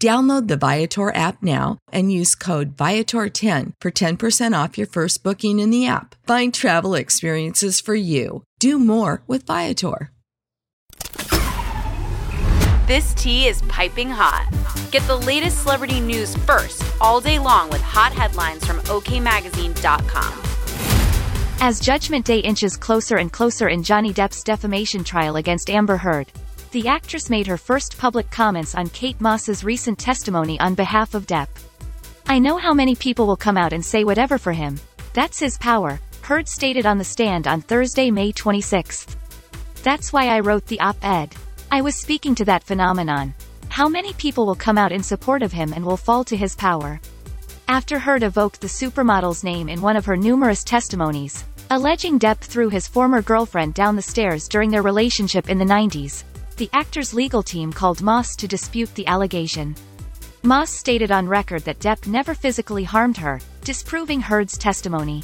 Download the Viator app now and use code Viator10 for 10% off your first booking in the app. Find travel experiences for you. Do more with Viator. This tea is piping hot. Get the latest celebrity news first all day long with hot headlines from OKMagazine.com. As Judgment Day inches closer and closer in Johnny Depp's defamation trial against Amber Heard, the actress made her first public comments on Kate Moss's recent testimony on behalf of Depp. I know how many people will come out and say whatever for him. That's his power, Heard stated on the stand on Thursday, May 26. That's why I wrote the op-ed. I was speaking to that phenomenon. How many people will come out in support of him and will fall to his power? After Heard evoked the supermodel's name in one of her numerous testimonies, alleging Depp threw his former girlfriend down the stairs during their relationship in the 90s, the actor's legal team called Moss to dispute the allegation. Moss stated on record that Depp never physically harmed her, disproving Heard's testimony.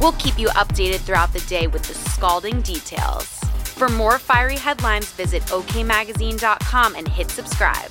We'll keep you updated throughout the day with the scalding details. For more fiery headlines, visit okmagazine.com and hit subscribe.